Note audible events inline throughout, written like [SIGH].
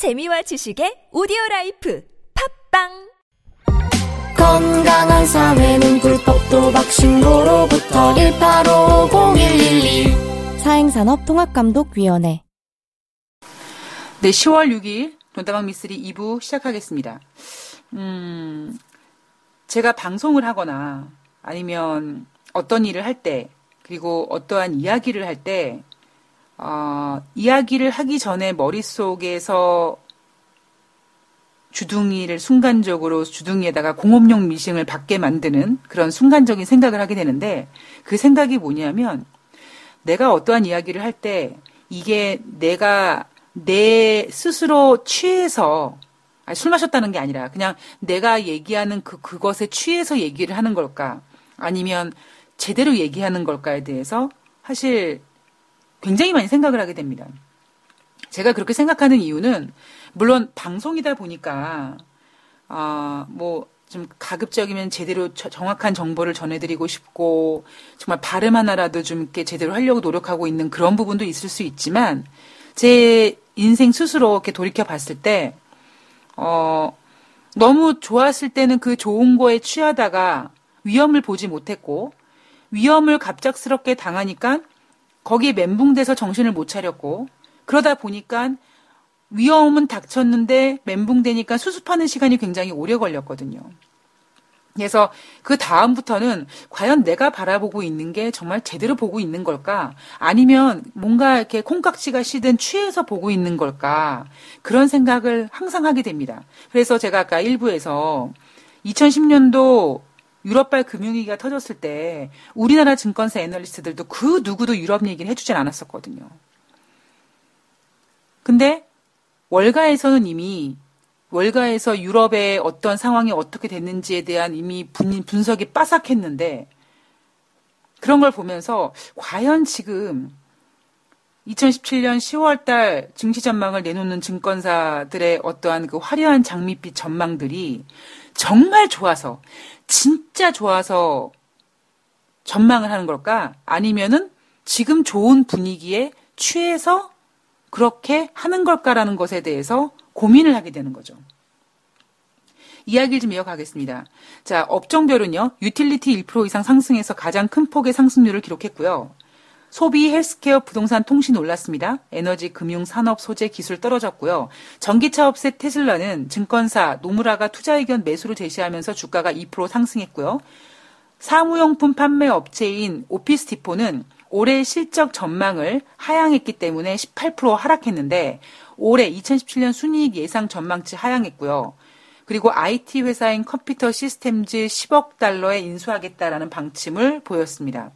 재미와 지식의 오디오 라이프 팟빵! 건강한 사회는 불법도박 신고로부터 1850112 사행산업통합감독위원회. 네, 10월 6일 돈다방 미스리 2부 시작하겠습니다. 음, 제가 방송을 하거나 아니면 어떤 일을 할 때, 그리고 어떠한 이야기를 할 때, 어, 이야기를 하기 전에 머릿속에서 주둥이를 순간적으로 주둥이에다가 공업용 미싱을 받게 만드는 그런 순간적인 생각을 하게 되는데 그 생각이 뭐냐면 내가 어떠한 이야기를 할 때 이게 내가 내 스스로 취해서 아니, 술 마셨다는 게 아니라 그냥 내가 얘기하는 그 그것에 취해서 얘기를 하는 걸까? 아니면 제대로 얘기하는 걸까에 대해서? 사실 굉장히 많이 생각을 하게 됩니다. 제가 그렇게 생각하는 이유는 물론 방송이다 보니까 아뭐좀 가급적이면 제대로 저- 정확한 정보를 전해드리고 싶고 정말 발음 하나라도 좀 이렇게 제대로 하려고 노력하고 있는 그런 부분도 있을 수 있지만 제 인생 스스로 이렇게 돌이켜 봤을 때 어, 너무 좋았을 때는 그 좋은 거에 취하다가 위험을 보지 못했고 위험을 갑작스럽게 당하니까 거기에 멘붕돼서 정신을 못 차렸고 그러다 보니까 위험은 닥쳤는데 멘붕되니까 수습하는 시간이 굉장히 오래 걸렸거든요. 그래서 그 다음부터는 과연 내가 바라보고 있는 게 정말 제대로 보고 있는 걸까? 아니면 뭔가 이렇게 콩깍지가 시든 취해서 보고 있는 걸까? 그런 생각을 항상 하게 됩니다. 그래서 제가 아까 일부에서 2010년도 유럽발 금융위기가 터졌을 때 우리나라 증권사 애널리스트들도 그 누구도 유럽 얘기를 해주진 않았었거든요. 근데 월가에서는 이미 월가에서 유럽의 어떤 상황이 어떻게 됐는지에 대한 이미 분, 분석이 빠삭했는데 그런 걸 보면서 과연 지금 2017년 10월 달 증시 전망을 내놓는 증권사들의 어떠한 그 화려한 장밋빛 전망들이 정말 좋아서 진짜 좋아서 전망을 하는 걸까? 아니면은 지금 좋은 분위기에 취해서 그렇게 하는 걸까라는 것에 대해서 고민을 하게 되는 거죠. 이야기를 좀 이어가겠습니다. 자, 업종별은요, 유틸리티 1% 이상 상승해서 가장 큰 폭의 상승률을 기록했고요. 소비, 헬스케어, 부동산, 통신 올랐습니다. 에너지, 금융, 산업, 소재, 기술 떨어졌고요. 전기차 업체 테슬라는 증권사 노무라가 투자 의견 매수를 제시하면서 주가가 2% 상승했고요. 사무용품 판매 업체인 오피스디포는 올해 실적 전망을 하향했기 때문에 18% 하락했는데 올해 2017년 순이익 예상 전망치 하향했고요. 그리고 IT 회사인 컴퓨터 시스템즈 10억 달러에 인수하겠다라는 방침을 보였습니다.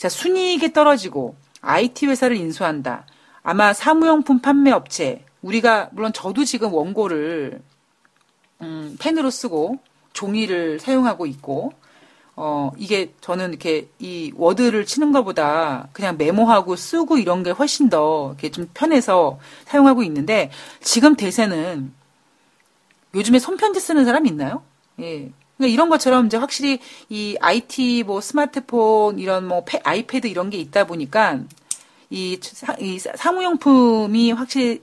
자, 순이익이 떨어지고 IT 회사를 인수한다. 아마 사무용품 판매 업체, 우리가 물론 저도 지금 원고를 음, 펜으로 쓰고 종이를 사용하고 있고 어, 이게 저는 이렇게 이 워드를 치는 것보다 그냥 메모하고 쓰고 이런 게 훨씬 더 이렇게 좀 편해서 사용하고 있는데 지금 대세는 요즘에 손편지 쓰는 사람 있나요? 예. 그러니까 이런 것처럼 이제 확실히 이 IT 뭐 스마트폰 이런 뭐 패- 아이패드 이런 게 있다 보니까 이, 사, 이 사- 사무용품이 확실히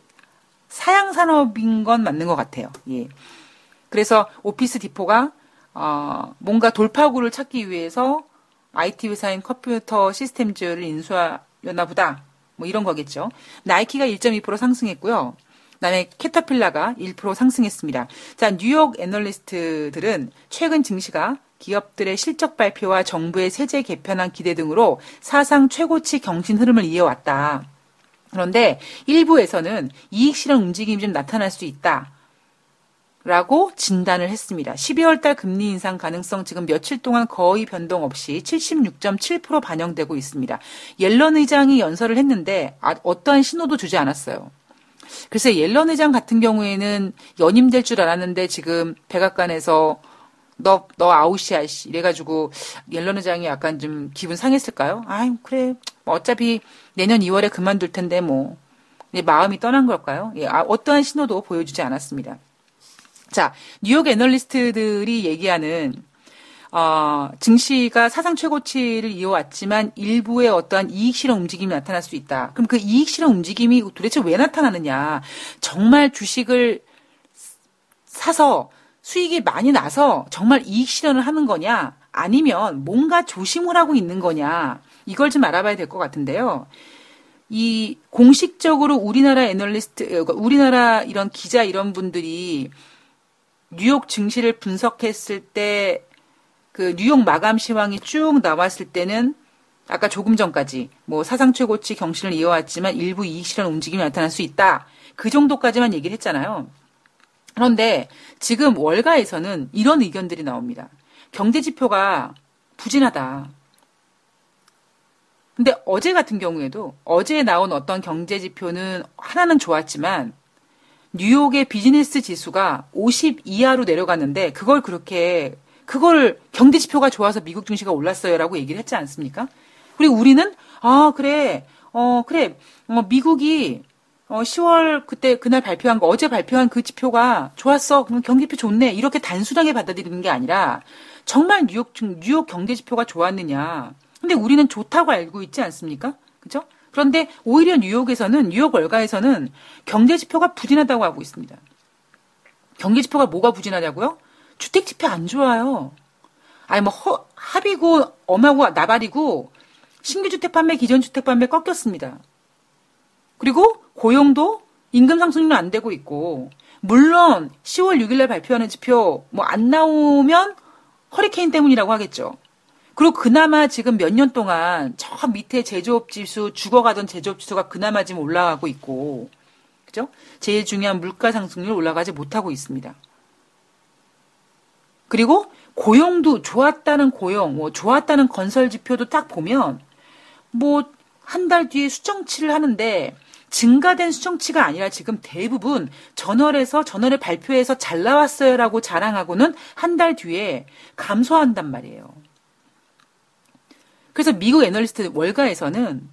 사양 산업인 건 맞는 것 같아요. 예. 그래서 오피스 디포가 어, 뭔가 돌파구를 찾기 위해서 IT 회사인 컴퓨터 시스템즈를 인수하려나 보다. 뭐 이런 거겠죠. 나이키가 1.2% 상승했고요. 그다음에 캐터필라가 1% 상승했습니다. 자, 뉴욕 애널리스트들은 최근 증시가 기업들의 실적 발표와 정부의 세제 개편안 기대 등으로 사상 최고치 경신 흐름을 이어왔다. 그런데 일부에서는 이익 실현 움직임이 좀 나타날 수 있다. 라고 진단을 했습니다. 12월 달 금리 인상 가능성 지금 며칠 동안 거의 변동 없이 76.7% 반영되고 있습니다. 옐런 의장이 연설을 했는데 아, 어떠한 신호도 주지 않았어요. 글쎄 옐런 의장 같은 경우에는 연임될 줄 알았는데 지금 백악관에서 너, 너 아웃이야, 씨. 이래가지고, 옐런 의장이 약간 좀 기분 상했을까요? 아이, 그래. 뭐 어차피 내년 2월에 그만둘 텐데, 뭐. 마음이 떠난 걸까요? 예, 아, 어떠한 신호도 보여주지 않았습니다. 자, 뉴욕 애널리스트들이 얘기하는, 어, 증시가 사상 최고치를 이어왔지만 일부의 어떠한 이익 실현 움직임이 나타날 수 있다. 그럼 그 이익 실현 움직임이 도대체 왜 나타나느냐? 정말 주식을 사서 수익이 많이 나서 정말 이익 실현을 하는 거냐? 아니면 뭔가 조심을 하고 있는 거냐? 이걸 좀 알아봐야 될 것 같은데요. 이 공식적으로 우리나라 애널리스트, 그러니까 우리나라 이런 기자 이런 분들이 뉴욕 증시를 분석했을 때 그 뉴욕 마감 시황이 쭉 나왔을 때는 아까 조금 전까지 뭐 사상 최고치 경신을 이어왔지만 일부 이익 실현 움직임이 나타날 수 있다. 그 정도까지만 얘기를 했잖아요. 그런데 지금 월가에서는 이런 의견들이 나옵니다. 경제 지표가 부진하다. 근데 어제 같은 경우에도 어제 나온 어떤 경제 지표는 하나는 좋았지만 뉴욕의 비즈니스 지수가 50 이하로 내려갔는데 그걸 그렇게 그걸 경제 지표가 좋아서 미국 증시가 올랐어요라고 얘기를 했지 않습니까? 그리고 우리는 아 그래 어 그래 어 미국이 어 10월 그때 그날 발표한 거 어제 발표한 그 지표가 좋았어 그럼 경제표 좋네 이렇게 단순하게 받아들이는 게 아니라 정말 뉴욕 뉴욕 경제 지표가 좋았느냐 근데 우리는 좋다고 알고 있지 않습니까? 그죠? 그런데 오히려 뉴욕에서는 뉴욕 월가에서는 경제 지표가 부진하다고 하고 있습니다. 경제 지표가 뭐가 부진하냐고요? 주택 지표 안 좋아요. 아니 뭐 허, 합이고 엄하고 나발이고 신규 주택 판매, 기존 주택 판매 꺾였습니다. 그리고 고용도 임금 상승률은 안 되고 있고 물론 10월 6일 날 발표하는 지표 뭐 안 나오면 허리케인 때문이라고 하겠죠. 그리고 그나마 지금 몇 년 동안 저 밑에 제조업 지수, 죽어가던 제조업 지수가 그나마 지금 올라가고 있고, 그죠? 제일 중요한 물가 상승률 올라가지 못하고 있습니다. 그리고 고용도 좋았다는 고용, 뭐 좋았다는 건설 지표도 딱 보면, 뭐 한 달 뒤에 수정치를 하는데, 증가된 수정치가 아니라 지금 대부분 저널에서 저널에 발표해서 잘 나왔어요라고 자랑하고는 한 달 뒤에 감소한단 말이에요. 그래서 미국 애널리스트 월가에서는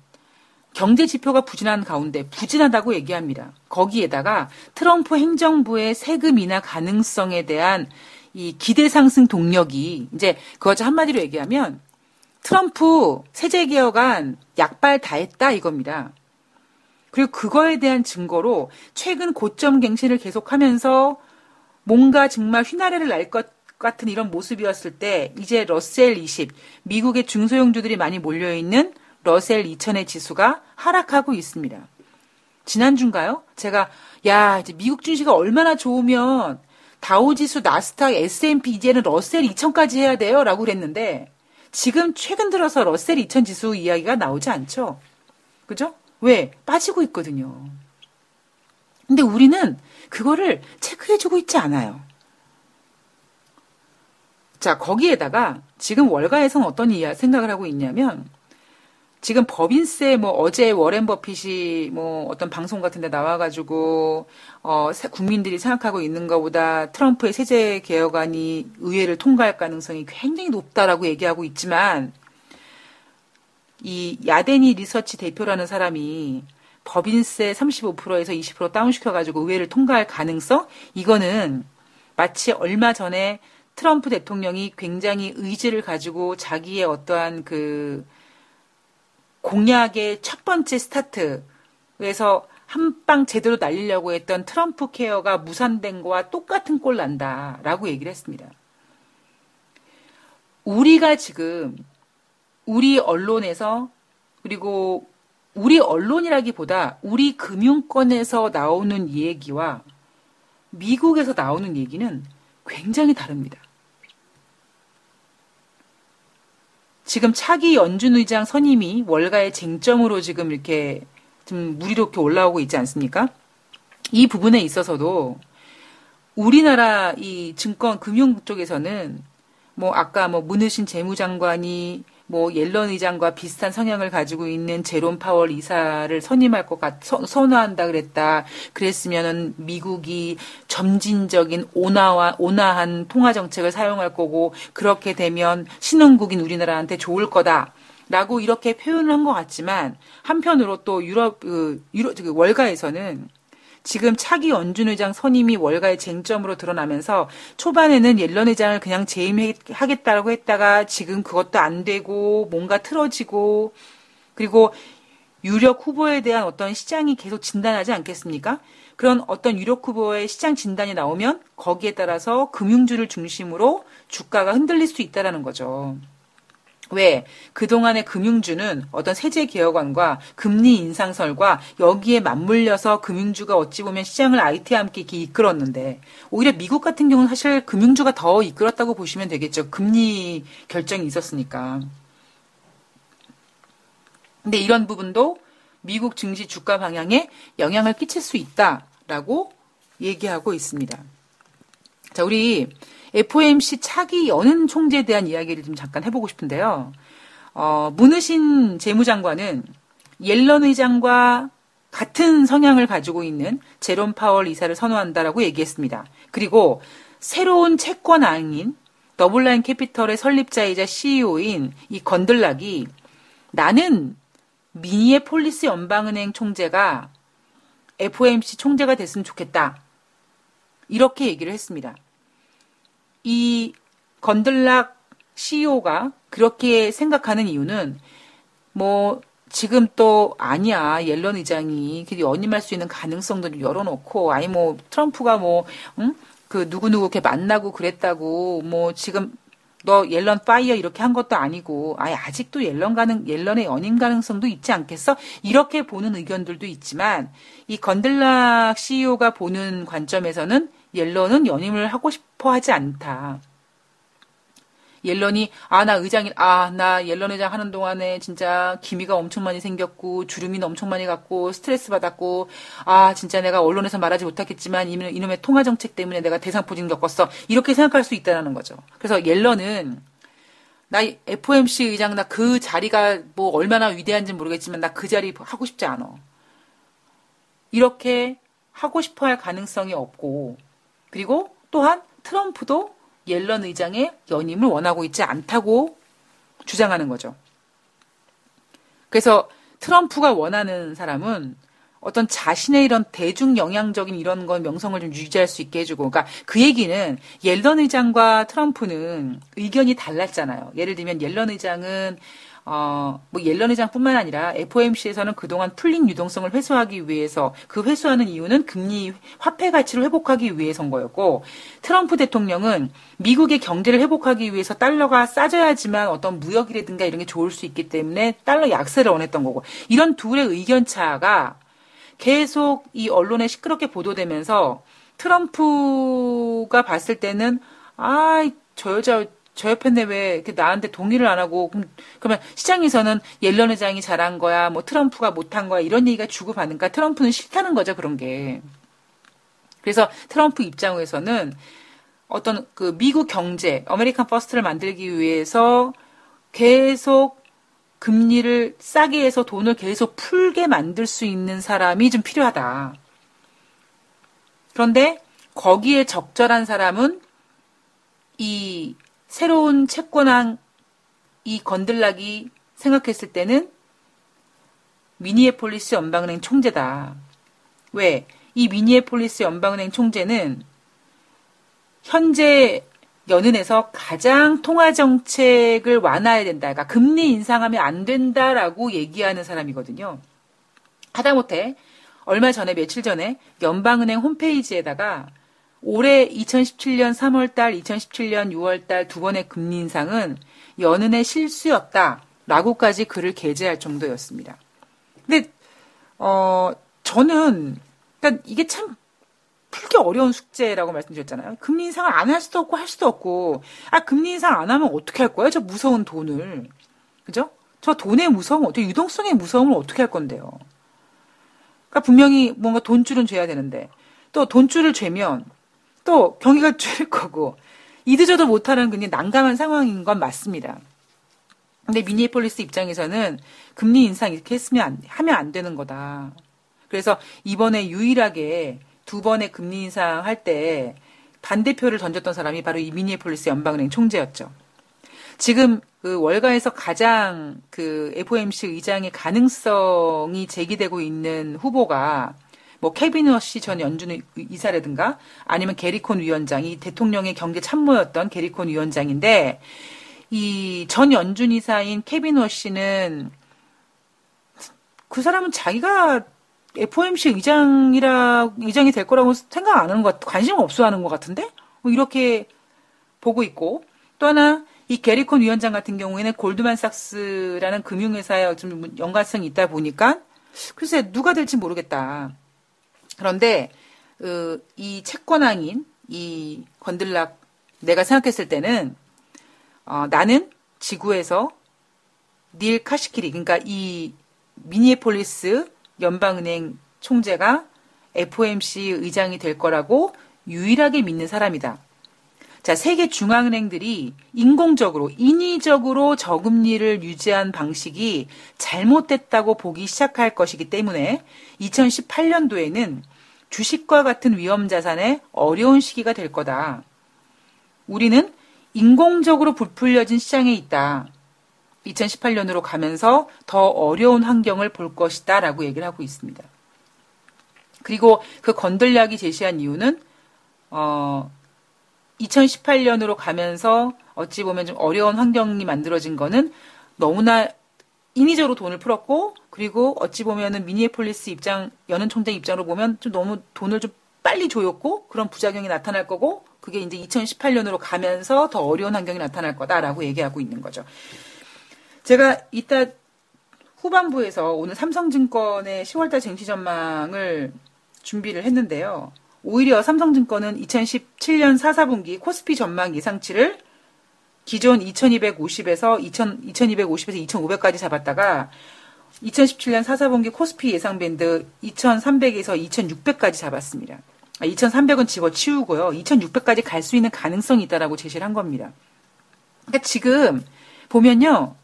경제 지표가 부진한 가운데 부진하다고 얘기합니다. 거기에다가 트럼프 행정부의 세금 인하 가능성에 대한 이 기대 상승 동력이 이제 그거 한마디로 얘기하면 트럼프 세제 개혁안 약발 다 했다 이겁니다. 그리고 그거에 대한 증거로 최근 고점 갱신을 계속하면서 뭔가 정말 휘나레를 날 것 같은 이런 모습이었을 때 이제 러셀 20, 미국의 중소형주들이 많이 몰려 있는 러셀 2000의 지수가 하락하고 있습니다. 지난주인가요? 제가 야 이제 미국 증시가 얼마나 좋으면 다우지수, 나스닥, S&P 이제는 러셀 2000까지 해야 돼요라고 그랬는데 지금 최근 들어서 러셀 2000 지수 이야기가 나오지 않죠. 그죠? 왜? 빠지고 있거든요. 근데 우리는 그거를 체크해주고 있지 않아요. 자, 거기에다가 지금 월가에서는 어떤 이야 생각을 하고 있냐면 지금 법인세 뭐 어제 워렌 버핏이 뭐 어떤 방송 같은 데 나와가지고 어 국민들이 생각하고 있는 것보다 트럼프의 세제 개혁안이 의회를 통과할 가능성이 굉장히 높다라고 얘기하고 있지만 이 야데니 리서치 대표라는 사람이 법인세 35%에서 20% 다운시켜가지고 의회를 통과할 가능성? 이거는 마치 얼마 전에 트럼프 대통령이 굉장히 의지를 가지고 자기의 어떠한 그 공약의 첫 번째 스타트에서 한 방 제대로 날리려고 했던 트럼프 케어가 무산된 거와 똑같은 꼴 난다라고 얘기를 했습니다. 우리가 지금 우리 언론에서 그리고 우리 언론이라기보다 우리 금융권에서 나오는 얘기와 미국에서 나오는 얘기는 굉장히 다릅니다. 지금 차기 연준 의장 선임이 월가의 쟁점으로 지금 이렇게 좀 무리롭게 올라오고 있지 않습니까? 이 부분에 있어서도 우리나라 이 증권 금융 쪽에서는 뭐 아까 뭐 문으신 재무장관이 뭐 옐런 의장과 비슷한 성향을 가지고 있는 제롬 파월 이사를 선임할 것 같, 서, 선호한다 그랬다. 그랬으면은 미국이 점진적인 온화와 온화한 통화 정책을 사용할 거고 그렇게 되면 신흥국인 우리나라한테 좋을 거다. 라고 이렇게 표현을 한 것 같지만 한편으로 또 유럽 그 유럽 그 월가에서는 지금 차기 연준 의장 선임이 월가의 쟁점으로 드러나면서 초반에는 옐런 의장을 그냥 재임하겠다고 했다가 지금 그것도 안 되고 뭔가 틀어지고 그리고 유력 후보에 대한 어떤 시장이 계속 진단하지 않겠습니까? 그런 어떤 유력 후보의 시장 진단이 나오면 거기에 따라서 금융주를 중심으로 주가가 흔들릴 수 있다라는 거죠. 왜? 그동안의 금융주는 어떤 세제 개혁안과 금리 인상설과 여기에 맞물려서 금융주가 어찌 보면 시장을 IT와 함께 이끌었는데 오히려 미국 같은 경우는 사실 금융주가 더 이끌었다고 보시면 되겠죠. 금리 결정이 있었으니까. 근데 이런 부분도 미국 증시 주가 방향에 영향을 끼칠 수 있다라고 얘기하고 있습니다. 자, 우리 FOMC 차기 여는 총재에 대한 이야기를 좀 잠깐 해보고 싶은데요. 어, 문우신 재무장관은 옐런 의장과 같은 성향을 가지고 있는 제롬 파월 이사를 선호한다라고 얘기했습니다. 그리고 새로운 채권왕인 더블라인 캐피털의 설립자이자 CEO인 이 건들락이 나는 미니애폴리스 연방은행 총재가 FOMC 총재가 됐으면 좋겠다. 이렇게 얘기를 했습니다. 이 건들락 CEO가 그렇게 생각하는 이유는 뭐 지금 또 아니야 옐런 의장이 연임할 수 있는 가능성도 좀 열어놓고 아니 뭐 트럼프가 뭐 응? 그 누구 누구 이렇게 만나고 그랬다고 뭐 지금 너 옐런 파이어 이렇게 한 것도 아니고 아예 아직도 옐런 가능 옐런의 연임 가능성도 있지 않겠어? 이렇게 보는 의견들도 있지만 이 건들락 CEO가 보는 관점에서는 옐런은 연임을 하고 싶어 하지 않다. 옐런이 아 나 의장이 아 나 옐런 의장 하는 동안에 진짜 기미가 엄청 많이 생겼고 주름이 엄청 많이 갔고 스트레스 받았고 아 진짜 내가 언론에서 말하지 못했겠지만 이놈의 통화 정책 때문에 내가 대상포진 겪었어 이렇게 생각할 수 있다는 거죠. 그래서 옐런은 나 FOMC 의장 나 그 자리가 뭐 얼마나 위대한지 모르겠지만 나 그 자리 하고 싶지 않아. 이렇게 하고 싶어 할 가능성이 없고 그리고 또한 트럼프도 옐런 의장의 연임을 원하고 있지 않다고 주장하는 거죠. 그래서 트럼프가 원하는 사람은 어떤 자신의 이런 대중 영향적인 이런 건 명성을 좀 유지할 수 있게 해주고, 그러니까 그 얘기는 옐런 의장과 트럼프는 의견이 달랐잖아요. 예를 들면 옐런 의장은 어, 뭐 옐런 의장뿐만 아니라 FOMC에서는 그동안 풀린 유동성을 회수하기 위해서 그 회수하는 이유는 금리 화폐 가치를 회복하기 위해서인 거였고 트럼프 대통령은 미국의 경제를 회복하기 위해서 달러가 싸져야지만 어떤 무역이라든가 이런 게 좋을 수 있기 때문에 달러 약세를 원했던 거고 이런 둘의 의견 차가 계속 이 언론에 시끄럽게 보도되면서 트럼프가 봤을 때는 아, 저 여자 저 옆에 왜 나한테 동의를 안 하고 그러면 시장에서는 옐런 회장이 잘한 거야 뭐 트럼프가 못한 거야 이런 얘기가 주고받으니까 트럼프는 싫다는 거죠 그런 게 그래서 트럼프 입장에서는 어떤 그 미국 경제 American First를 만들기 위해서 계속 금리를 싸게 해서 돈을 계속 풀게 만들 수 있는 사람이 좀 필요하다. 그런데 거기에 적절한 사람은 이 새로운 채권왕 이 건들락이 생각했을 때는 미니애폴리스 연방은행 총재다. 왜? 이 미니애폴리스 연방은행 총재는 현재 연은에서 가장 통화 정책을 완화해야 된다. 그러니까 금리 인상하면 안 된다라고 얘기하는 사람이거든요. 하다못해 얼마 전에 며칠 전에 연방은행 홈페이지에다가 올해 2017년 3월달, 2017년 6월달 두 번의 금리 인상은 연은의 실수였다라고까지 글을 게재할 정도였습니다. 근데 어 저는 그러니까 이게 참 풀기 어려운 숙제라고 말씀드렸잖아요. 금리 인상을 안 할 수도 없고 할 수도 없고 아 금리 인상 안 하면 어떻게 할 거예요? 저 무서운 돈을 그죠? 저 돈의 무서움, 저 유동성의 무서움을 어떻게 할 건데요? 그러니까 분명히 뭔가 돈줄은 줘야 되는데 또 돈줄을 죄면 또 경기가 [LAUGHS] 줄 거고 이드저도 못하는 그냥 난감한 상황인 건 맞습니다. 근데 미니폴리스 입장에서는 금리 인상 이렇게 했으면 안, 하면 안 되는 거다. 그래서 이번에 유일하게 두 번의 금리 인상 할 때 반대표를 던졌던 사람이 바로 이 미니폴리스 연방은행 총재였죠. 지금 그 월가에서 가장 그 FOMC 의장의 가능성이 제기되고 있는 후보가 뭐 케빈 워시 전 연준 이사라든가 아니면 게리콘 위원장, 이 대통령의 경제 참모였던 게리콘 위원장인데 이 전 연준 이사인 케빈 워시는 그 사람은 자기가 FOMC 의장이라 의장이 될 거라고 생각 안 하는 것 같, 관심 없어 하는 것 같은데 뭐 이렇게 보고 있고 또 하나 이 게리콘 위원장 같은 경우에는 골드만삭스라는 금융회사에 좀 연관성이 있다 보니까 글쎄 누가 될지 모르겠다. 그런데 어, 이 채권왕인 이 건들락 내가 생각했을 때는 어, 나는 지구에서 닐 카시키리 그러니까 이 미니애폴리스 연방은행 총재가 FOMC 의장이 될 거라고 유일하게 믿는 사람이다. 자, 세계 중앙은행들이 인공적으로, 인위적으로 저금리를 유지한 방식이 잘못됐다고 보기 시작할 것이기 때문에 2018년도에는 주식과 같은 위험 자산에 어려운 시기가 될 거다. 우리는 인공적으로 부풀려진 시장에 있다. 2018년으로 가면서 더 어려운 환경을 볼 것이다 라고 얘기를 하고 있습니다. 그리고 그 건들약이 제시한 이유는 어 2018년으로 가면서 어찌 보면 좀 어려운 환경이 만들어진 거는 너무나 인위적으로 돈을 풀었고 그리고 어찌 보면은 미니애폴리스 입장 연은 총장 입장으로 보면 좀 너무 돈을 좀 빨리 조였고 그런 부작용이 나타날 거고 그게 이제 2018년으로 가면서 더 어려운 환경이 나타날 거다라고 얘기하고 있는 거죠. 제가 이따 후반부에서 오늘 삼성증권의 10월달 쟁취 전망을 준비를 했는데요. 오히려 삼성증권은 2017년 4, 4분기 코스피 전망 예상치를 기존 2250에서 2000, 2250에서 2500까지 잡았다가 2017년 4, 4분기 코스피 예상 밴드 2300에서 2600까지 잡았습니다. 아, 2300은 집어치우고요. 2600까지 갈 수 있는 가능성이 있다라고 제시를 한 겁니다. 그러니까 지금 보면요.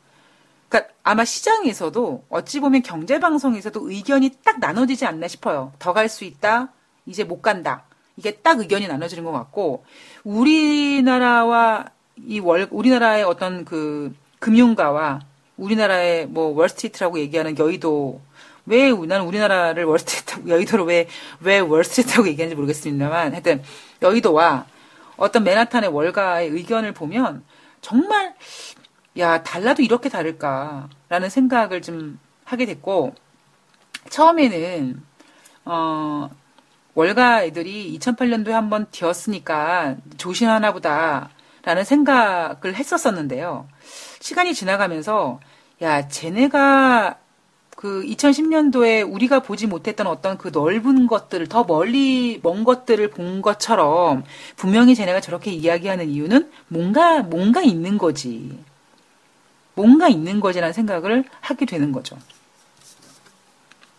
그러니까 아마 시장에서도 어찌 보면 경제 방송에서도 의견이 딱 나눠지지 않나 싶어요. 더 갈 수 있다. 이제 못 간다. 이게 딱 의견이 나눠지는 것 같고 우리나라와 이 월, 우리나라의 어떤 그 금융가와 우리나라의 뭐 월스트리트라고 얘기하는 여의도 왜 나는 우리나라를 월스트리트 여의도로 왜 왜 월스트리트라고 얘기하는지 모르겠습니다만 하여튼 여의도와 어떤 맨하탄의 월가의 의견을 보면 정말 야 달라도 이렇게 다를까라는 생각을 좀 하게 됐고 처음에는 어 월가 애들이 2008년도에 한번 되었으니까 조심하나 보다라는 생각을 했었었는데요. 시간이 지나가면서 야, 쟤네가 그 2010년도에 우리가 보지 못했던 어떤 그 넓은 것들을 더 멀리 먼 것들을 본 것처럼 분명히 쟤네가 저렇게 이야기하는 이유는 뭔가 뭔가 있는 거지. 뭔가 있는 거지라는 생각을 하게 되는 거죠.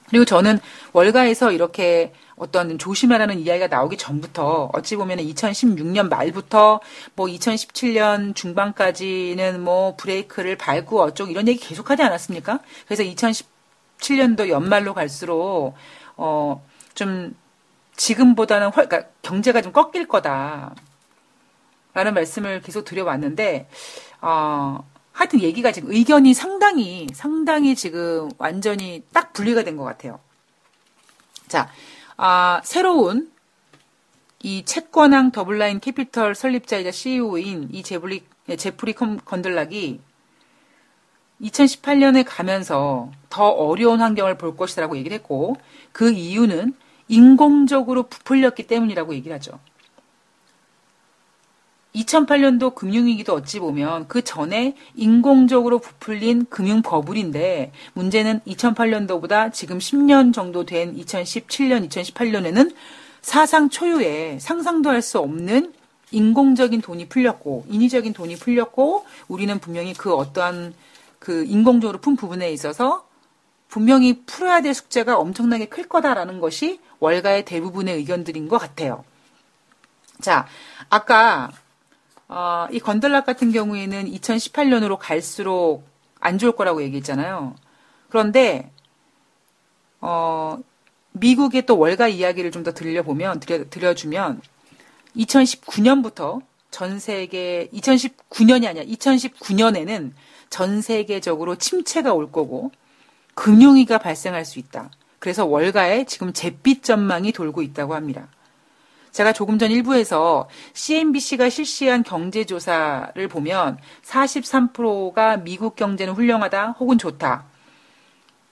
그리고 저는 월가에서 이렇게 어떤 조심하라는 이야기가 나오기 전부터 어찌 보면 2016년 말부터 뭐 2017년 중반까지는 뭐 브레이크를 밟고 어쩌고 이런 얘기 계속하지 않았습니까? 그래서 2017년도 연말로 갈수록 어 좀 지금보다는 훨, 그러니까 경제가 좀 꺾일 거다. 라는 말씀을 계속 드려왔는데, 어, 하여튼 얘기가 지금 의견이 상당히, 상당히 지금 완전히 딱 분리가 된 것 같아요. 자, 아, 새로운 이 채권왕 더블라인 캐피털 설립자이자 CEO인 이 제블리, 예, 제프리 건들락이 2018년에 가면서 더 어려운 환경을 볼 것이라고 얘기를 했고 그 이유는 인공적으로 부풀렸기 때문이라고 얘기를 하죠. 2008년도 금융위기도 어찌 보면 그 전에 인공적으로 부풀린 금융 버블인데 문제는 2008년도보다 지금 10년 정도 된 2017년, 2018년에는 사상 초유의 상상도 할 수 없는 인공적인 돈이 풀렸고 인위적인 돈이 풀렸고 우리는 분명히 그 어떠한 그 인공적으로 푼 부분에 있어서 분명히 풀어야 될 숙제가 엄청나게 클 거다라는 것이 월가의 대부분의 의견들인 것 같아요. 자, 아까 어, 이 건들락 같은 경우에는 2018년으로 갈수록 안 좋을 거라고 얘기했잖아요. 그런데 어, 미국의 또 월가 이야기를 좀 더 들려보면 들려, 들려주면 2019년부터 전 세계 2019년이 아니야 2019년에는 전 세계적으로 침체가 올 거고 금융위가 발생할 수 있다. 그래서 월가에 지금 잿빛 전망이 돌고 있다고 합니다. 제가 조금 전 일부에서 CNBC가 실시한 경제조사를 보면 43%가 미국 경제는 훌륭하다 혹은 좋다.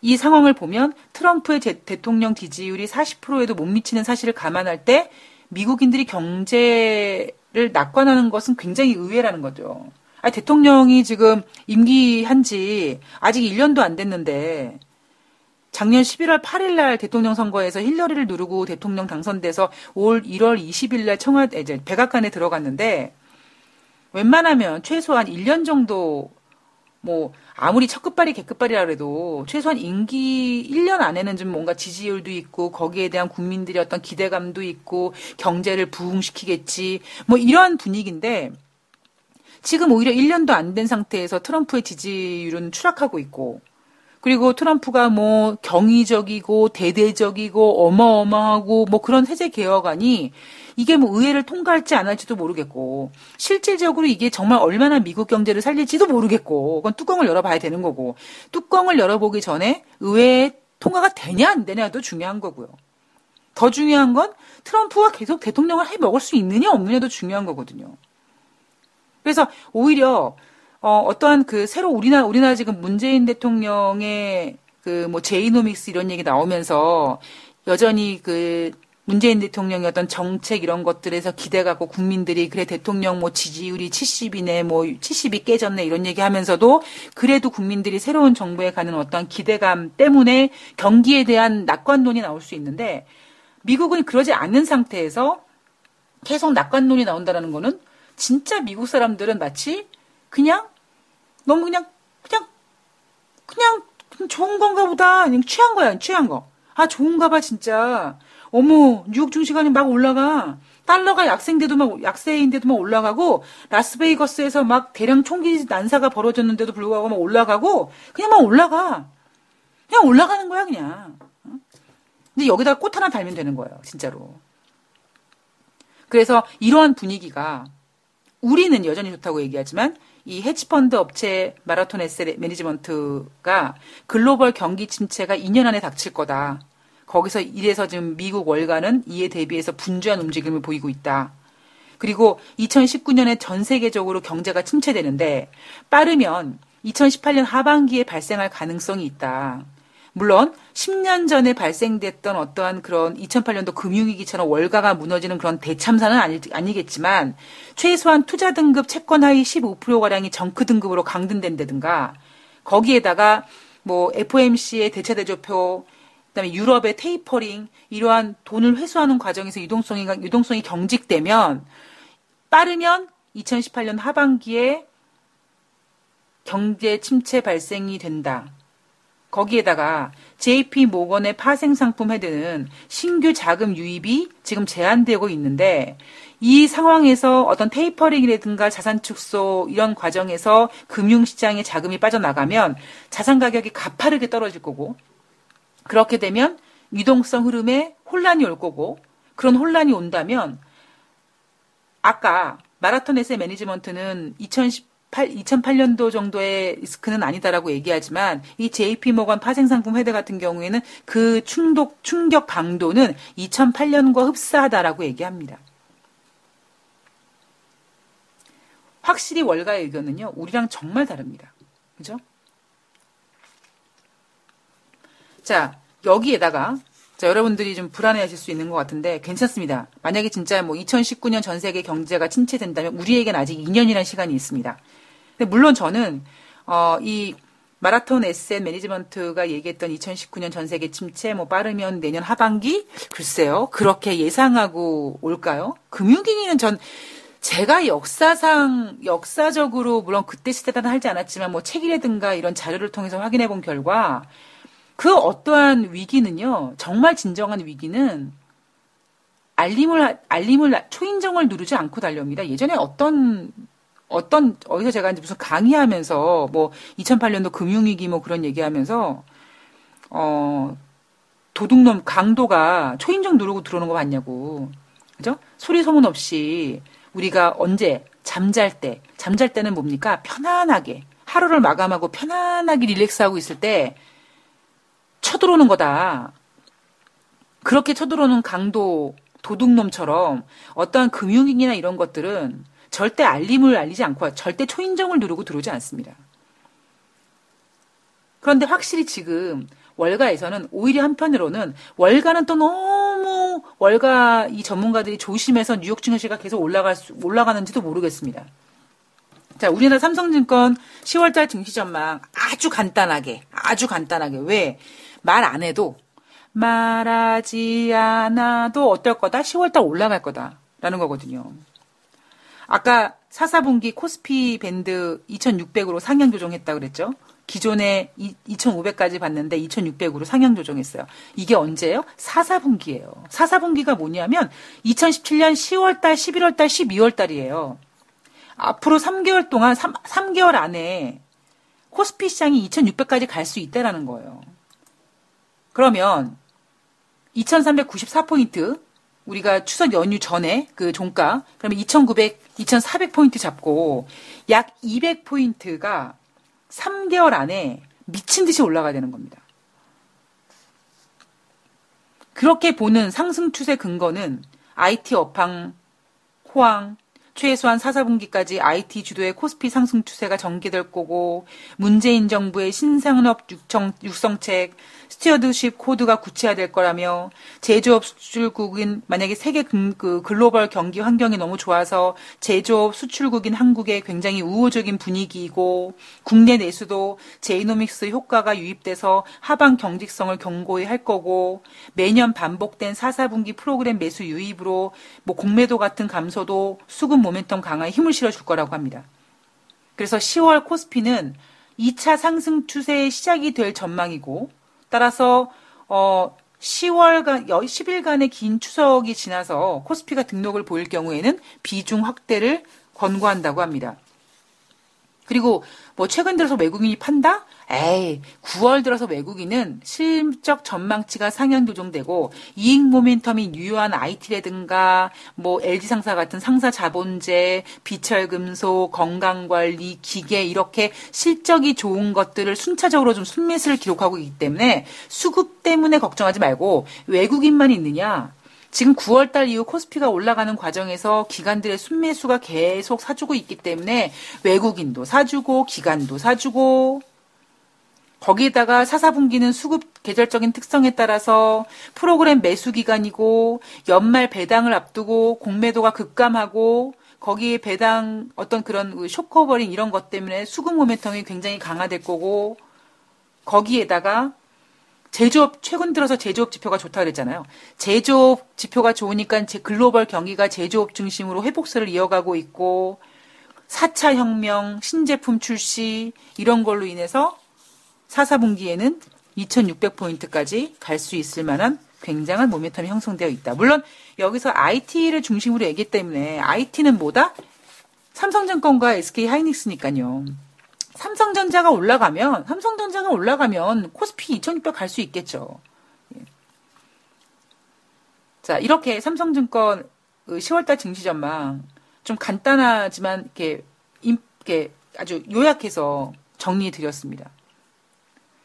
이 상황을 보면 트럼프의 대통령 지지율이 40%에도 못 미치는 사실을 감안할 때 미국인들이 경제를 낙관하는 것은 굉장히 의외라는 거죠. 아니, 대통령이 지금 임기한 지 아직 1년도 안 됐는데 작년 11월 8일 날 대통령 선거에서 힐러리를 누르고 대통령 당선돼서 올 1월 20일 날 청와대 이제 백악관에 들어갔는데 웬만하면 최소한 1년 정도 뭐 아무리 첫 끝발이 개끝발이라 그래도 최소한 임기 1년 안에는 좀 뭔가 지지율도 있고 거기에 대한 국민들의 어떤 기대감도 있고 경제를 부흥시키겠지 뭐 이런 분위기인데 지금 오히려 1년도 안 된 상태에서 트럼프의 지지율은 추락하고 있고 그리고 트럼프가 뭐 경이적이고 대대적이고 어마어마하고 뭐 그런 세제 개혁안이 이게 뭐 의회를 통과할지 안 할지도 모르겠고 실질적으로 이게 정말 얼마나 미국 경제를 살릴지도 모르겠고 그건 뚜껑을 열어봐야 되는 거고 뚜껑을 열어보기 전에 의회에 통과가 되냐 안 되냐도 중요한 거고요. 더 중요한 건 트럼프가 계속 대통령을 해 먹을 수 있느냐 없느냐도 중요한 거거든요. 그래서 오히려 어, 어떠한 그 새로 우리나라, 우리나라 지금 문재인 대통령의 그 뭐 제이노믹스 이런 얘기 나오면서 여전히 그 문재인 대통령의 어떤 정책 이런 것들에서 기대가고 국민들이 그래 대통령 뭐 지지율이 70이네 뭐 70이 깨졌네 이런 얘기 하면서도 그래도 국민들이 새로운 정부에 가는 어떤 기대감 때문에 경기에 대한 낙관론이 나올 수 있는데 미국은 그러지 않는 상태에서 계속 낙관론이 나온다는 거는 진짜 미국 사람들은 마치 그냥 너무 그냥 그냥 그냥 좋은 건가 보다. 그냥 취한 거야, 취한 거. 아, 좋은가 봐, 진짜. 어머, 뉴욕 증시가막 올라가. 달러가 약세인데도 막, 약세인데도 막 올라가고, 라스베이거스에서 막 대량 총기 난사가 벌어졌는데도 불구하고 막 올라가고, 그냥 막 올라가. 그냥 올라가는 거야, 그냥. 어? 근데 여기다가 꽃 하나 달면 되는 거예요, 진짜로. 그래서 이러한 분위기가 우리는 여전히 좋다고 얘기하지만 이 헤지펀드 업체 마라톤 에셋 매니지먼트가 글로벌 경기 침체가 2년 안에 닥칠 거다. 거기서 이래서 지금 미국 월가는 이에 대비해서 분주한 움직임을 보이고 있다. 그리고 2019년에 전 세계적으로 경제가 침체되는데 빠르면 2018년 하반기에 발생할 가능성이 있다. 물론 10년 전에 발생됐던 어떠한 그런 2008년도 금융위기처럼 월가가 무너지는 그런 대참사는 아니, 아니겠지만 최소한 투자 등급 채권 하위 15%가량이 정크 등급으로 강등된다든가 거기에다가 뭐 FOMC의 대체 대조표 그다음에 유럽의 테이퍼링 이러한 돈을 회수하는 과정에서 유동성이 유동성이 경직되면 빠르면 2018년 하반기에 경제 침체 발생이 된다. 거기에다가 JP 모건의 파생 상품 헤드는 신규 자금 유입이 지금 제한되고 있는데 이 상황에서 어떤 테이퍼링이라든가 자산 축소 이런 과정에서 금융시장에 자금이 빠져나가면 자산 가격이 가파르게 떨어질 거고 그렇게 되면 유동성 흐름에 혼란이 올 거고 그런 혼란이 온다면 아까 마라톤 에세 매니지먼트는 2010 2008년도 정도의 리스크는 아니다라고 얘기하지만 이 JP 모건 파생 상품 회대 같은 경우에는 그 충독 충격 강도는 2008년과 흡사하다라고 얘기합니다. 확실히 월가의 의견은요. 우리랑 정말 다릅니다. 그죠? 자, 여기에다가 자, 여러분들이 좀 불안해하실 수 있는 것 같은데 괜찮습니다. 만약에 진짜 뭐 2019년 전 세계 경제가 침체된다면 우리에겐 아직 2년이라는 시간이 있습니다. 근데 물론 저는 어, 이 마라톤 에셋 매니지먼트가 얘기했던 2019년 전 세계 침체 뭐 빠르면 내년 하반기 글쎄요 그렇게 예상하고 올까요? 금융위기는 전 제가 역사상 역사적으로 물론 그때 시대는 하지 않았지만 뭐 책이라든가 이런 자료를 통해서 확인해 본 결과 그 어떠한 위기는요 정말 진정한 위기는 알림을 알림을 초인종을 누르지 않고 달려옵니다. 예전에 어떤 어떤 어디서 제가 이제 무슨 강의하면서 뭐 2008년도 금융위기 뭐 그런 얘기하면서 어 도둑놈 강도가 초인종 누르고 들어오는 거 봤냐고 그죠? 소리 소문 없이 우리가 언제 잠잘 때 잠잘 때는 뭡니까 편안하게 하루를 마감하고 편안하게 릴렉스하고 있을 때 쳐들어오는 거다. 그렇게 쳐들어오는 강도 도둑놈처럼 어떠한 금융위기나 이런 것들은 절대 알림을 알리지 않고 절대 초인종을 누르고 들어오지 않습니다. 그런데 확실히 지금 월가에서는 오히려 한편으로는 월가는 또 너무 월가 이 전문가들이 조심해서 뉴욕 증시가 계속 올라갈 수, 올라가는지도 모르겠습니다. 자, 우리나라 삼성증권 10월달 증시 전망 아주 간단하게, 아주 간단하게. 왜? 말 안 해도, 말하지 않아도 어떨 거다? 10월달 올라갈 거다. 라는 거거든요. 아까 4, 4분기 코스피 밴드 2600으로 상향 조정했다 그랬죠? 기존에 2,500까지 봤는데 2,600으로 상향 조정했어요. 이게 언제예요? 4, 4분기예요. 4, 4분기가 뭐냐면 2017년 10월달, 11월달, 12월달이에요. 앞으로 3개월 동안 3, 3개월 안에 코스피 시장이 2,600까지 갈 수 있다라는 거예요. 그러면 2,394포인트 우리가 추석 연휴 전에 그 종가 그러면 2,900, 2,400포인트 잡고 약 200포인트가 3개월 안에 미친 듯이 올라가야 되는 겁니다. 그렇게 보는 상승 추세 근거는 IT 업황, 호황, 최소한 4, 4분기까지 IT 주도의 코스피 상승 추세가 전개될 거고 문재인 정부의 신산업 육성, 육성책, 스튜어드십 코드가 구체화될 거라며 제조업 수출국인 만약에 세계 그 글로벌 경기 환경이 너무 좋아서 제조업 수출국인 한국에 굉장히 우호적인 분위기이고 국내 내수도 제이노믹스 효과가 유입돼서 하방 경직성을 견고히 할 거고 매년 반복된 4, 4분기 프로그램 매수 유입으로 뭐 공매도 같은 감소도 수급 모멘텀 강화에 힘을 실어줄 거라고 합니다. 그래서 10월 코스피는 2차 상승 추세의 시작이 될 전망이고 따라서 어 10월간 10일간의 긴 추석이 지나서 코스피가 등록을 보일 경우에는 비중 확대를 권고한다고 합니다. 그리고 뭐 최근 들어서 외국인이 판다? 에이, 9월 들어서 외국인은 실적 전망치가 상향 조정되고 이익 모멘텀이 유효한 IT라든가 뭐 LG상사 같은 상사 자본재, 비철금속, 건강관리, 기계 이렇게 실적이 좋은 것들을 순차적으로 좀 순매수를 기록하고 있기 때문에 수급 때문에 걱정하지 말고 외국인만 있느냐? 지금 9월 달 이후 코스피가 올라가는 과정에서 기관들의 순매수가 계속 사주고 있기 때문에 외국인도 사주고 기관도 사주고 거기에다가 사사분기는 수급 계절적인 특성에 따라서 프로그램 매수 기간이고 연말 배당을 앞두고 공매도가 급감하고 거기에 배당 어떤 그런 그 short covering 이런 것 때문에 수급 모멘텀이 굉장히 강화될 거고 거기에다가 제조업 최근 들어서 제조업 지표가 좋다 그랬잖아요. 제조업 지표가 좋으니까 글로벌 경기가 제조업 중심으로 회복세를 이어가고 있고 4차 혁명, 신제품 출시 이런 걸로 인해서 4, 4분기에는 2600포인트까지 갈 수 있을 만한 굉장한 모멘텀이 형성되어 있다. 물론 여기서 IT를 중심으로 얘기했기 때문에 IT는 뭐다? 삼성증권과 SK 하이닉스니까요. 삼성전자가 올라가면 삼성전자가 올라가면 코스피 2600 갈 수 있겠죠. 예. 자 이렇게 삼성증권 10월달 그 증시 전망 좀 간단하지만 이렇게, 이렇게 아주 요약해서 정리해 드렸습니다.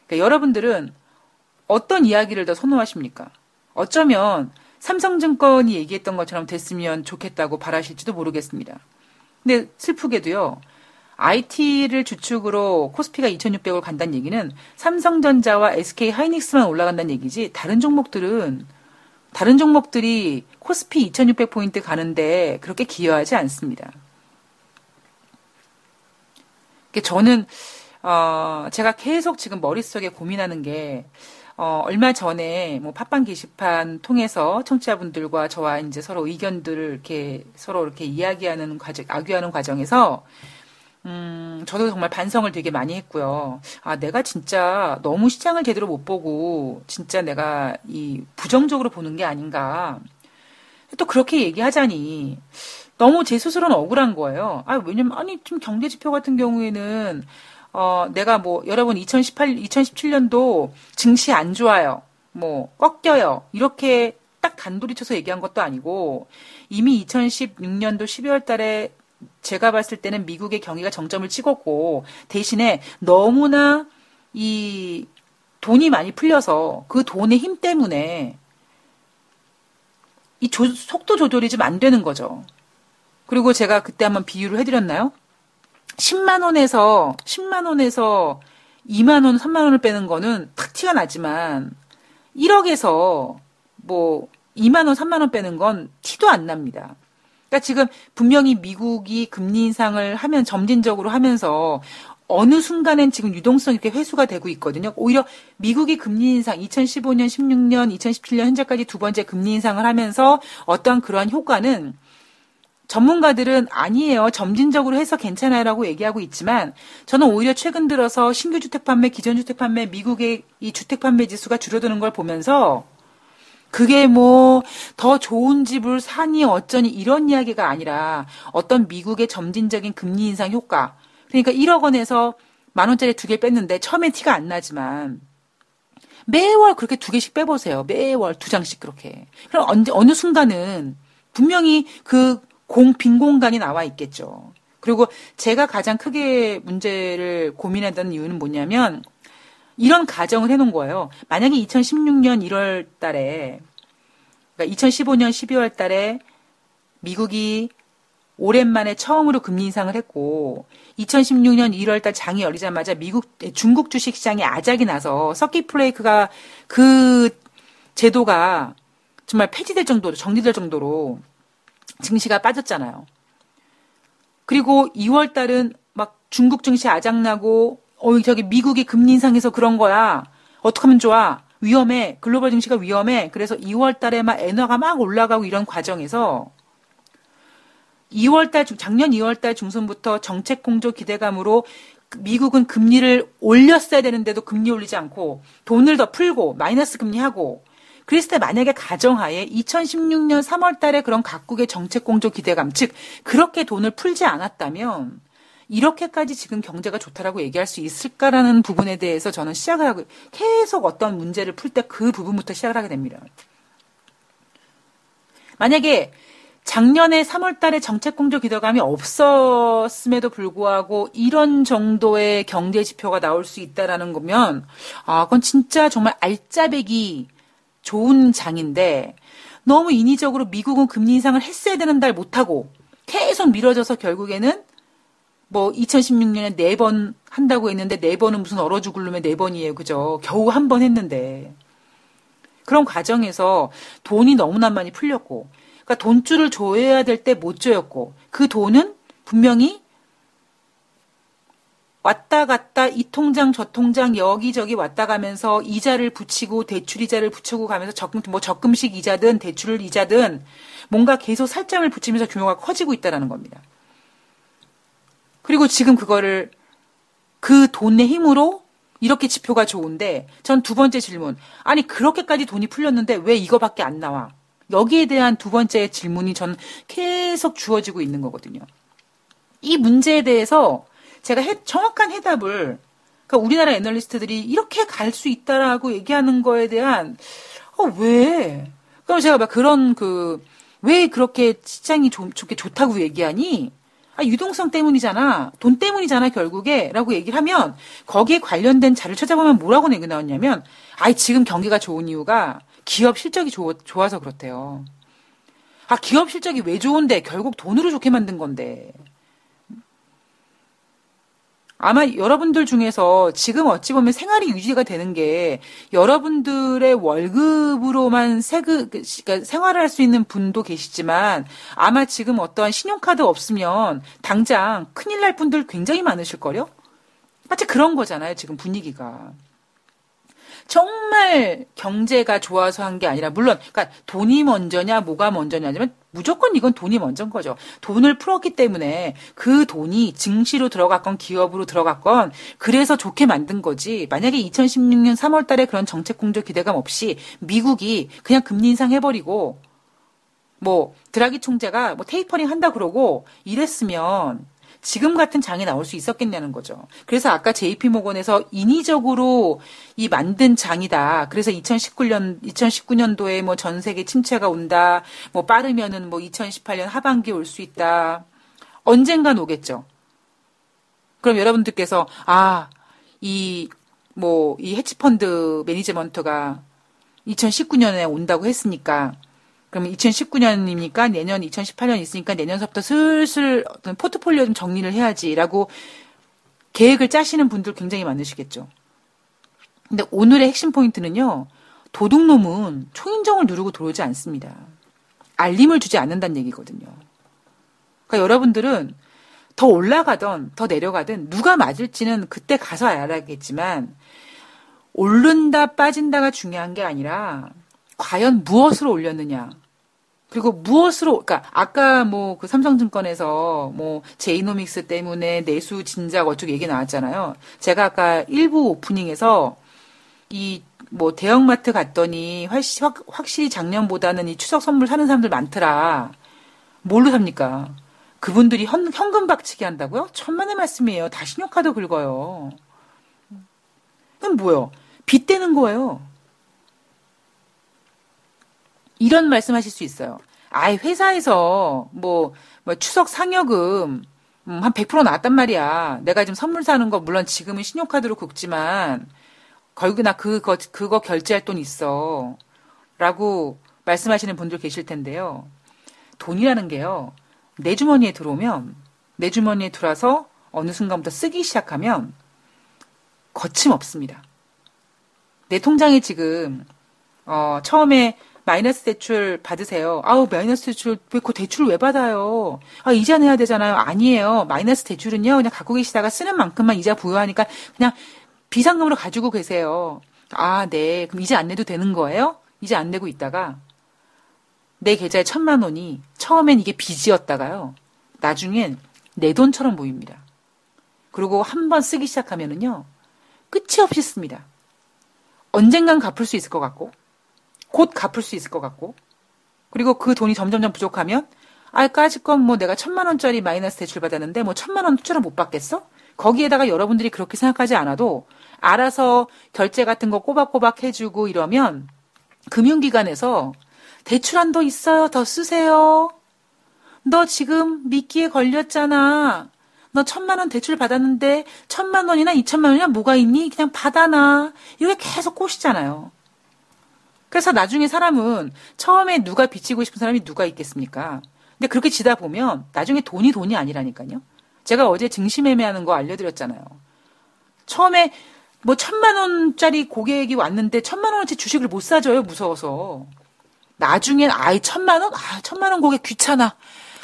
그러니까 여러분들은 어떤 이야기를 더 선호하십니까? 어쩌면 삼성증권이 얘기했던 것처럼 됐으면 좋겠다고 바라실지도 모르겠습니다. 근데 슬프게도요, IT를 주축으로 코스피가 2,600을 간다는 얘기는 삼성전자와 SK 하이닉스만 올라간다는 얘기지, 다른 종목들은, 다른 종목들이 코스피 2,600 포인트 가는데 그렇게 기여하지 않습니다. 저는 어, 제가 계속 지금 머릿속에 고민하는 게, 어, 얼마 전에 뭐 팟빵 게시판 통해서 청취자분들과 저와 이제 서로 의견들을 이렇게 서로 이렇게 이야기하는 과정, 악유하는 과정에서, 음, 저도 정말 반성을 되게 많이 했고요. 아, 내가 진짜 너무 시장을 제대로 못 보고, 진짜 내가 이 부정적으로 보는 게 아닌가. 또 그렇게 얘기하자니, 너무 제 스스로는 억울한 거예요. 아, 왜냐면, 아니, 좀 경제 지표 같은 경우에는, 어, 내가 뭐, 여러분 2018, 2017년도 증시 안 좋아요. 뭐, 꺾여요. 이렇게 딱 단돌이 쳐서 얘기한 것도 아니고, 이미 2016년도 12월 달에 제가 봤을 때는 미국의 경기가 정점을 찍었고, 대신에 너무나 이 돈이 많이 풀려서 그 돈의 힘 때문에 이 조- 속도 조절이 좀 안 되는 거죠. 그리고 제가 그때 한번 비유를 해드렸나요? 10만 원에서 10만 원에서 2만 원, 3만 원을 빼는 거는 탁 티가 나지만 1억에서 뭐 2만 원, 3만 원 빼는 건 티도 안 납니다. 그러니까 지금 분명히 미국이 금리 인상을 하면 점진적으로 하면서 어느 순간엔 지금 유동성이 이렇게 회수가 되고 있거든요. 오히려 미국이 금리 인상 2015년, 16년, 2017년 현재까지 두 번째 금리 인상을 하면서 어떠한 그러한 효과는 전문가들은 아니에요. 점진적으로 해서 괜찮아요라고 얘기하고 있지만 저는 오히려 최근 들어서 신규 주택 판매, 기존 주택 판매, 미국의 이 주택 판매 지수가 줄어드는 걸 보면서 그게 뭐 더 좋은 집을 사니 어쩌니 이런 이야기가 아니라 어떤 미국의 점진적인 금리 인상 효과. 그러니까 1억 원에서 만 원짜리 두 개 뺐는데 처음엔 티가 안 나지만 매월 그렇게 두 개씩 빼보세요. 매월 두 장씩 그렇게. 그럼 언제 어느 순간은 분명히 그 공, 빈 공간이 나와 있겠죠. 그리고 제가 가장 크게 문제를 고민했던 이유는 뭐냐면 이런 가정을 해놓은 거예요. 만약에 2016년 1월 달에, 그러니까 2015년 12월 달에 미국이 오랜만에 처음으로 금리 인상을 했고 2016년 1월 달 장이 열리자마자 미국 중국 주식 시장에 아작이 나서 서킷 브레이크가 그 제도가 정말 폐지될 정도로 정리될 정도로 증시가 빠졌잖아요. 그리고 2월 달은 막 중국 증시 아작나고 어 저기 미국이 금리 인상해서 그런 거야. 어떻게 하면 좋아? 위험해. 글로벌 증시가 위험해. 그래서 2월 달에 막 엔화가 막 올라가고 이런 과정에서 2월 달 작년 2월 달 중순부터 정책 공조 기대감으로 미국은 금리를 올렸어야 되는데도 금리 올리지 않고 돈을 더 풀고 마이너스 금리하고 그랬을 때 만약에 가정하에 2016년 3월 달에 그런 각국의 정책 공조 기대감, 즉, 그렇게 돈을 풀지 않았다면, 이렇게까지 지금 경제가 좋다라고 얘기할 수 있을까라는 부분에 대해서 저는 시작을 하고, 계속 어떤 문제를 풀 때 그 부분부터 시작을 하게 됩니다. 만약에 작년에 3월 달에 정책 공조 기대감이 없었음에도 불구하고 이런 정도의 경제 지표가 나올 수 있다라는 거면, 아, 그건 진짜 정말 알짜배기 좋은 장인데 너무 인위적으로 미국은 금리 인상을 했어야 되는 달 못하고 계속 미뤄져서 결국에는 뭐 2016년에 네 번 한다고 했는데 네 번은 무슨 얼어 죽을 놈의 네 번이에요. 그죠? 겨우 한 번 했는데. 그런 과정에서 돈이 너무나 많이 풀렸고 그러니까 돈줄을 조여야 될 때 못 조였고 그 돈은 분명히 왔다 갔다 이 통장 저 통장 여기저기 왔다 가면서 이자를 붙이고 대출 이자를 붙이고 가면서 적금 뭐 적금식 이자든 대출 이자든 뭔가 계속 살점을 붙이면서 규모가 커지고 있다라는 겁니다. 그리고 지금 그거를 그 돈의 힘으로 이렇게 지표가 좋은데 전 두 번째 질문 아니 그렇게까지 돈이 풀렸는데 왜 이거밖에 안 나와? 여기에 대한 두 번째 질문이 전 계속 주어지고 있는 거거든요. 이 문제에 대해서 제가 해, 정확한 해답을 그러니까 우리나라 애널리스트들이 이렇게 갈 수 있다라고 얘기하는 거에 대한 어 왜? 그럼 제가 막 그런 그 왜 그렇게 시장이 좋, 좋게 좋다고 얘기하니? 아, 유동성 때문이잖아. 돈 때문이잖아, 결국에. 라고 얘기를 하면, 거기에 관련된 자료를 찾아보면 뭐라고 얘기 나왔냐면, 아이, 지금 경기가 좋은 이유가 기업 실적이 좋, 좋아서 그렇대요. 아, 기업 실적이 왜 좋은데? 결국 돈으로 좋게 만든 건데. 아마 여러분들 중에서 지금 어찌 보면 생활이 유지가 되는 게 여러분들의 월급으로만 세그, 그러니까 생활을 할 수 있는 분도 계시지만 아마 지금 어떠한 신용카드 없으면 당장 큰일 날 분들 굉장히 많으실걸요? 마치 그런 거잖아요, 지금 분위기가. 정말 경제가 좋아서 한 게 아니라 물론 그러니까 돈이 먼저냐 뭐가 먼저냐면 무조건 이건 돈이 먼저인 거죠. 돈을 풀었기 때문에 그 돈이 증시로 들어갔건 기업으로 들어갔건 그래서 좋게 만든 거지. 만약에 2016년 3월 달에 그런 정책 공조 기대감 없이 미국이 그냥 금리 인상 해버리고 뭐 드라기 총재가 뭐 테이퍼링 한다 그러고 이랬으면 지금 같은 장이 나올 수 있었겠냐는 거죠. 그래서 아까 JP 모건에서 인위적으로 이 만든 장이다. 그래서 2019년 2019년도에 뭐 전 세계 침체가 온다. 뭐 빠르면은 뭐 2018년 하반기에 올수 있다. 언젠간 오겠죠. 그럼 여러분들께서 아, 이 뭐이 헤지펀드 매니지먼트가 2019년에 온다고 했으니까 그러면 2019년이니까 내년 2018년 있으니까 내년서부터 슬슬 어떤 포트폴리오 좀 정리를 해야지라고 계획을 짜시는 분들 굉장히 많으시겠죠. 근데 오늘의 핵심 포인트는요. 도둑놈은 초인종을 누르고 들어오지 않습니다. 알림을 주지 않는다는 얘기거든요. 그러니까 여러분들은 더 올라가던 더 내려가든 누가 맞을지는 그때 가서 알아야겠지만 오른다 빠진다가 중요한 게 아니라 과연 무엇으로 올렸느냐. 그리고 무엇으로, 그러니까 아까 뭐 그 삼성증권에서 뭐 제이노믹스 때문에 내수 진작 어쩌고 얘기 나왔잖아요. 제가 아까 일부 오프닝에서 이 뭐 대형마트 갔더니 확, 확실히 작년보다는 이 추석 선물 사는 사람들 많더라. 뭘로 삽니까? 그분들이 현, 현금 박치기 한다고요? 천만의 말씀이에요. 다 신용카드 긁어요. 그럼 뭐요? 빚대는 거예요. 이런 말씀하실 수 있어요. 아이 회사에서 뭐, 뭐 추석 상여금 음, 한 100% 나왔단 말이야. 내가 지금 선물 사는 거 물론 지금은 신용카드로 긁지만 걸그나 그거 그거 결제할 돈 있어. 라고 말씀하시는 분들 계실 텐데요. 돈이라는 게요. 내 주머니에 들어오면 내 주머니에 들어와서 어느 순간부터 쓰기 시작하면 거침없습니다. 내 통장에 지금 어, 처음에 마이너스 대출 받으세요. 아우 마이너스 대출 왜 그 대출을 왜 받아요? 아 이자 내야 되잖아요. 아니에요. 마이너스 대출은요 그냥 갖고 계시다가 쓰는 만큼만 이자 부여하니까 그냥 비상금으로 가지고 계세요. 아 네. 그럼 이제 안 내도 되는 거예요? 이제 안 내고 있다가 내 계좌에 천만 원이 처음엔 이게 빚이었다가요. 나중엔 내 돈처럼 보입니다. 그리고 한 번 쓰기 시작하면은요. 끝이 없이 씁니다. 언젠간 갚을 수 있을 것 같고 곧 갚을 수 있을 것 같고 그리고 그 돈이 점점점 부족하면 아 까짓건 뭐 내가 천만 원짜리 마이너스 대출 받았는데 뭐 천만 원처럼 못 받겠어? 거기에다가 여러분들이 그렇게 생각하지 않아도 알아서 결제 같은 거 꼬박꼬박 해주고 이러면 금융기관에서 대출 한도 있어요. 더 쓰세요. 너 지금 미끼에 걸렸잖아. 너 천만 원 대출 받았는데 천만 원이나 이천만 원이나 뭐가 있니? 그냥 받아놔. 이게 계속 꼬시잖아요. 그래서 나중에 사람은 처음에 누가 빚지고 싶은 사람이 누가 있겠습니까? 근데 그렇게 지다 보면 나중에 돈이 돈이 아니라니까요. 제가 어제 증시매매하는 거 알려드렸잖아요. 처음에 뭐 천만 원짜리 고객이 왔는데 천만 원어치 주식을 못 사줘요 무서워서. 나중엔 아이 천만 원? 아 천만 원 고객 귀찮아.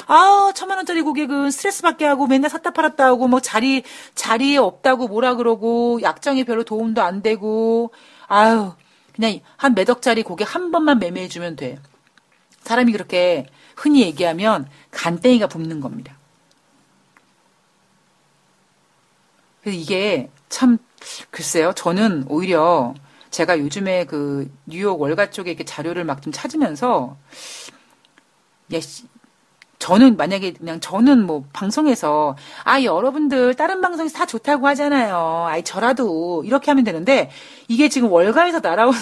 아 천만 원짜리 고객은 스트레스 받게 하고 맨날 샀다 팔았다 하고 뭐 자리 자리에 없다고 뭐라 그러고 약정에 별로 도움도 안 되고 아유 그냥 한 매덕짜리 고객 한 번만 매매해주면 돼. 사람이 그렇게 흔히 얘기하면 간땡이가 붓는 겁니다. 그래서 이게 참 글쎄요. 저는 오히려 제가 요즘에 그 뉴욕 월가 쪽에 이렇게 자료를 막 좀 찾으면서 야, 저는 만약에 그냥 저는 뭐 방송에서 아 여러분들 다른 방송에서 다 좋다고 하잖아요. 아이 저라도 이렇게 하면 되는데 이게 지금 월가에서 날아오는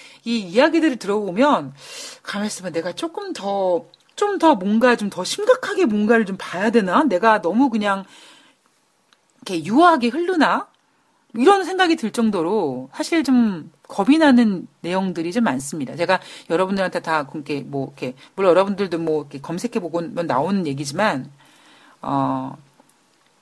[LAUGHS] 이 이야기들을 들어보면 가만 있으면 내가 조금 더 좀 더 뭔가 좀 더 심각하게 뭔가를 좀 봐야 되나? 내가 너무 그냥 이렇게 유하게 흐르나? 이런 생각이 들 정도로 사실 좀 겁이 나는 내용들이 좀 많습니다. 제가 여러분들한테 다 이렇게 뭐 이렇게 물론 여러분들도 뭐 이렇게 검색해 보면 나오는 얘기지만 어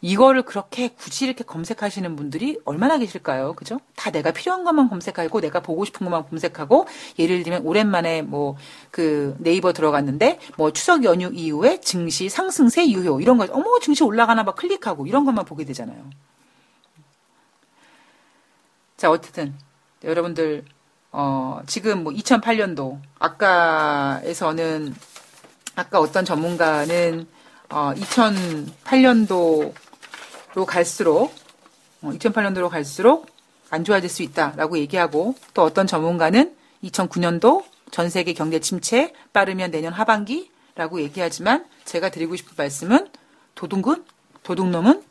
이거를 그렇게 굳이 이렇게 검색하시는 분들이 얼마나 계실까요? 그죠? 다 내가 필요한 것만 검색하고 내가 보고 싶은 것만 검색하고 예를 들면 오랜만에 뭐 그 네이버 들어갔는데 뭐 추석 연휴 이후에 증시 상승세 유효 이런 거 어머 증시 올라가나 봐 클릭하고 이런 것만 보게 되잖아요. 자, 어쨌든 여러분들 어, 지금 뭐 2008년도 아까에서는 아까 어떤 전문가는 어, 2008년도로 갈수록 어, 2008년도로 갈수록 안 좋아질 수 있다라고 얘기하고 또 어떤 전문가는 2009년도 전 세계 경제 침체 빠르면 내년 하반기라고 얘기하지만 제가 드리고 싶은 말씀은 도둑은 도둑놈은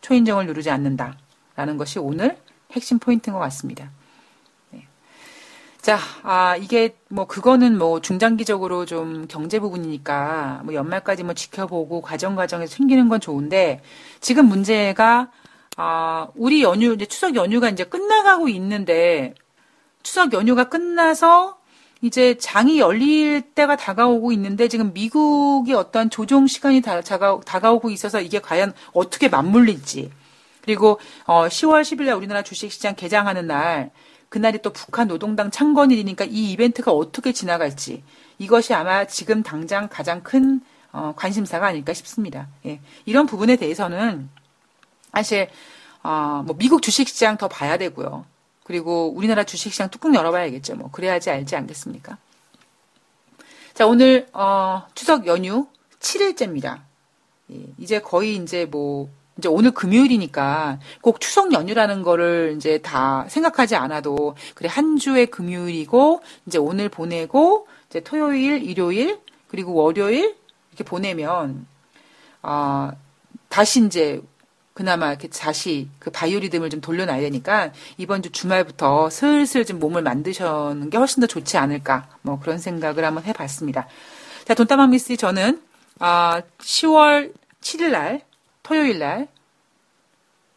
초인종을 누르지 않는다라는 것이 오늘 핵심 포인트인 것 같습니다. 네. 자, 아, 이게 뭐 그거는 뭐 중장기적으로 좀 경제 부분이니까 뭐 연말까지 뭐 지켜보고 과정 과정에서 생기는 건 좋은데 지금 문제가 아, 우리 연휴 이제 추석 연휴가 이제 끝나가고 있는데 추석 연휴가 끝나서 이제 장이 열릴 때가 다가오고 있는데 지금 미국의 어떤 조정 시간이 다, 다가오고 있어서 이게 과연 어떻게 맞물릴지 그리고 어 10월 10일 날 우리나라 주식시장 개장하는 날 그날이 또 북한 노동당 창건일이니까 이 이벤트가 어떻게 지나갈지 이것이 아마 지금 당장 가장 큰 어, 관심사가 아닐까 싶습니다. 예. 이런 부분에 대해서는 사실 어, 뭐 미국 주식시장 더 봐야 되고요. 그리고 우리나라 주식시장 뚜껑 열어봐야겠죠. 뭐 그래야지 알지 않겠습니까? 자 오늘 어, 추석 연휴 7일째입니다. 예, 이제 거의 이제 뭐 이제 오늘 금요일이니까 꼭 추석 연휴라는 거를 이제 다 생각하지 않아도 그래 한 주의 금요일이고 이제 오늘 보내고 이제 토요일, 일요일 그리고 월요일 이렇게 보내면 아 어, 다시 이제 그나마 이렇게 다시 그 바이오리듬을 좀 돌려놔야 되니까 이번 주 주말부터 슬슬 좀 몸을 만드시는 게 훨씬 더 좋지 않을까 뭐 그런 생각을 한번 해봤습니다. 자 돈다방 미스 저는 아 10월 7일 날 토요일 날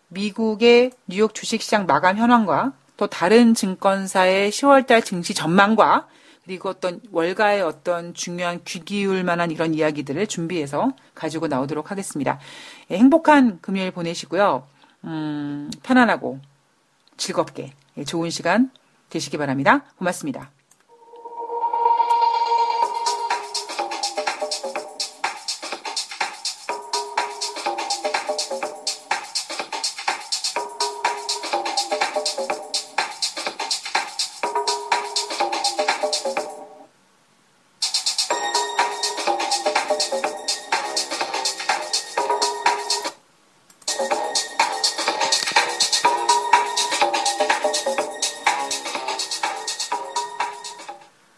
미국의 뉴욕 주식시장 마감 현황과 또 다른 증권사의 10월달 증시 전망과 그리고 어떤 월가의 어떤 중요한 귀 기울 만한 이런 이야기들을 준비해서 가지고 나오도록 하겠습니다. 예, 행복한 금요일 보내시고요. 음, 편안하고 즐겁게 예, 좋은 시간 되시기 바랍니다. 고맙습니다.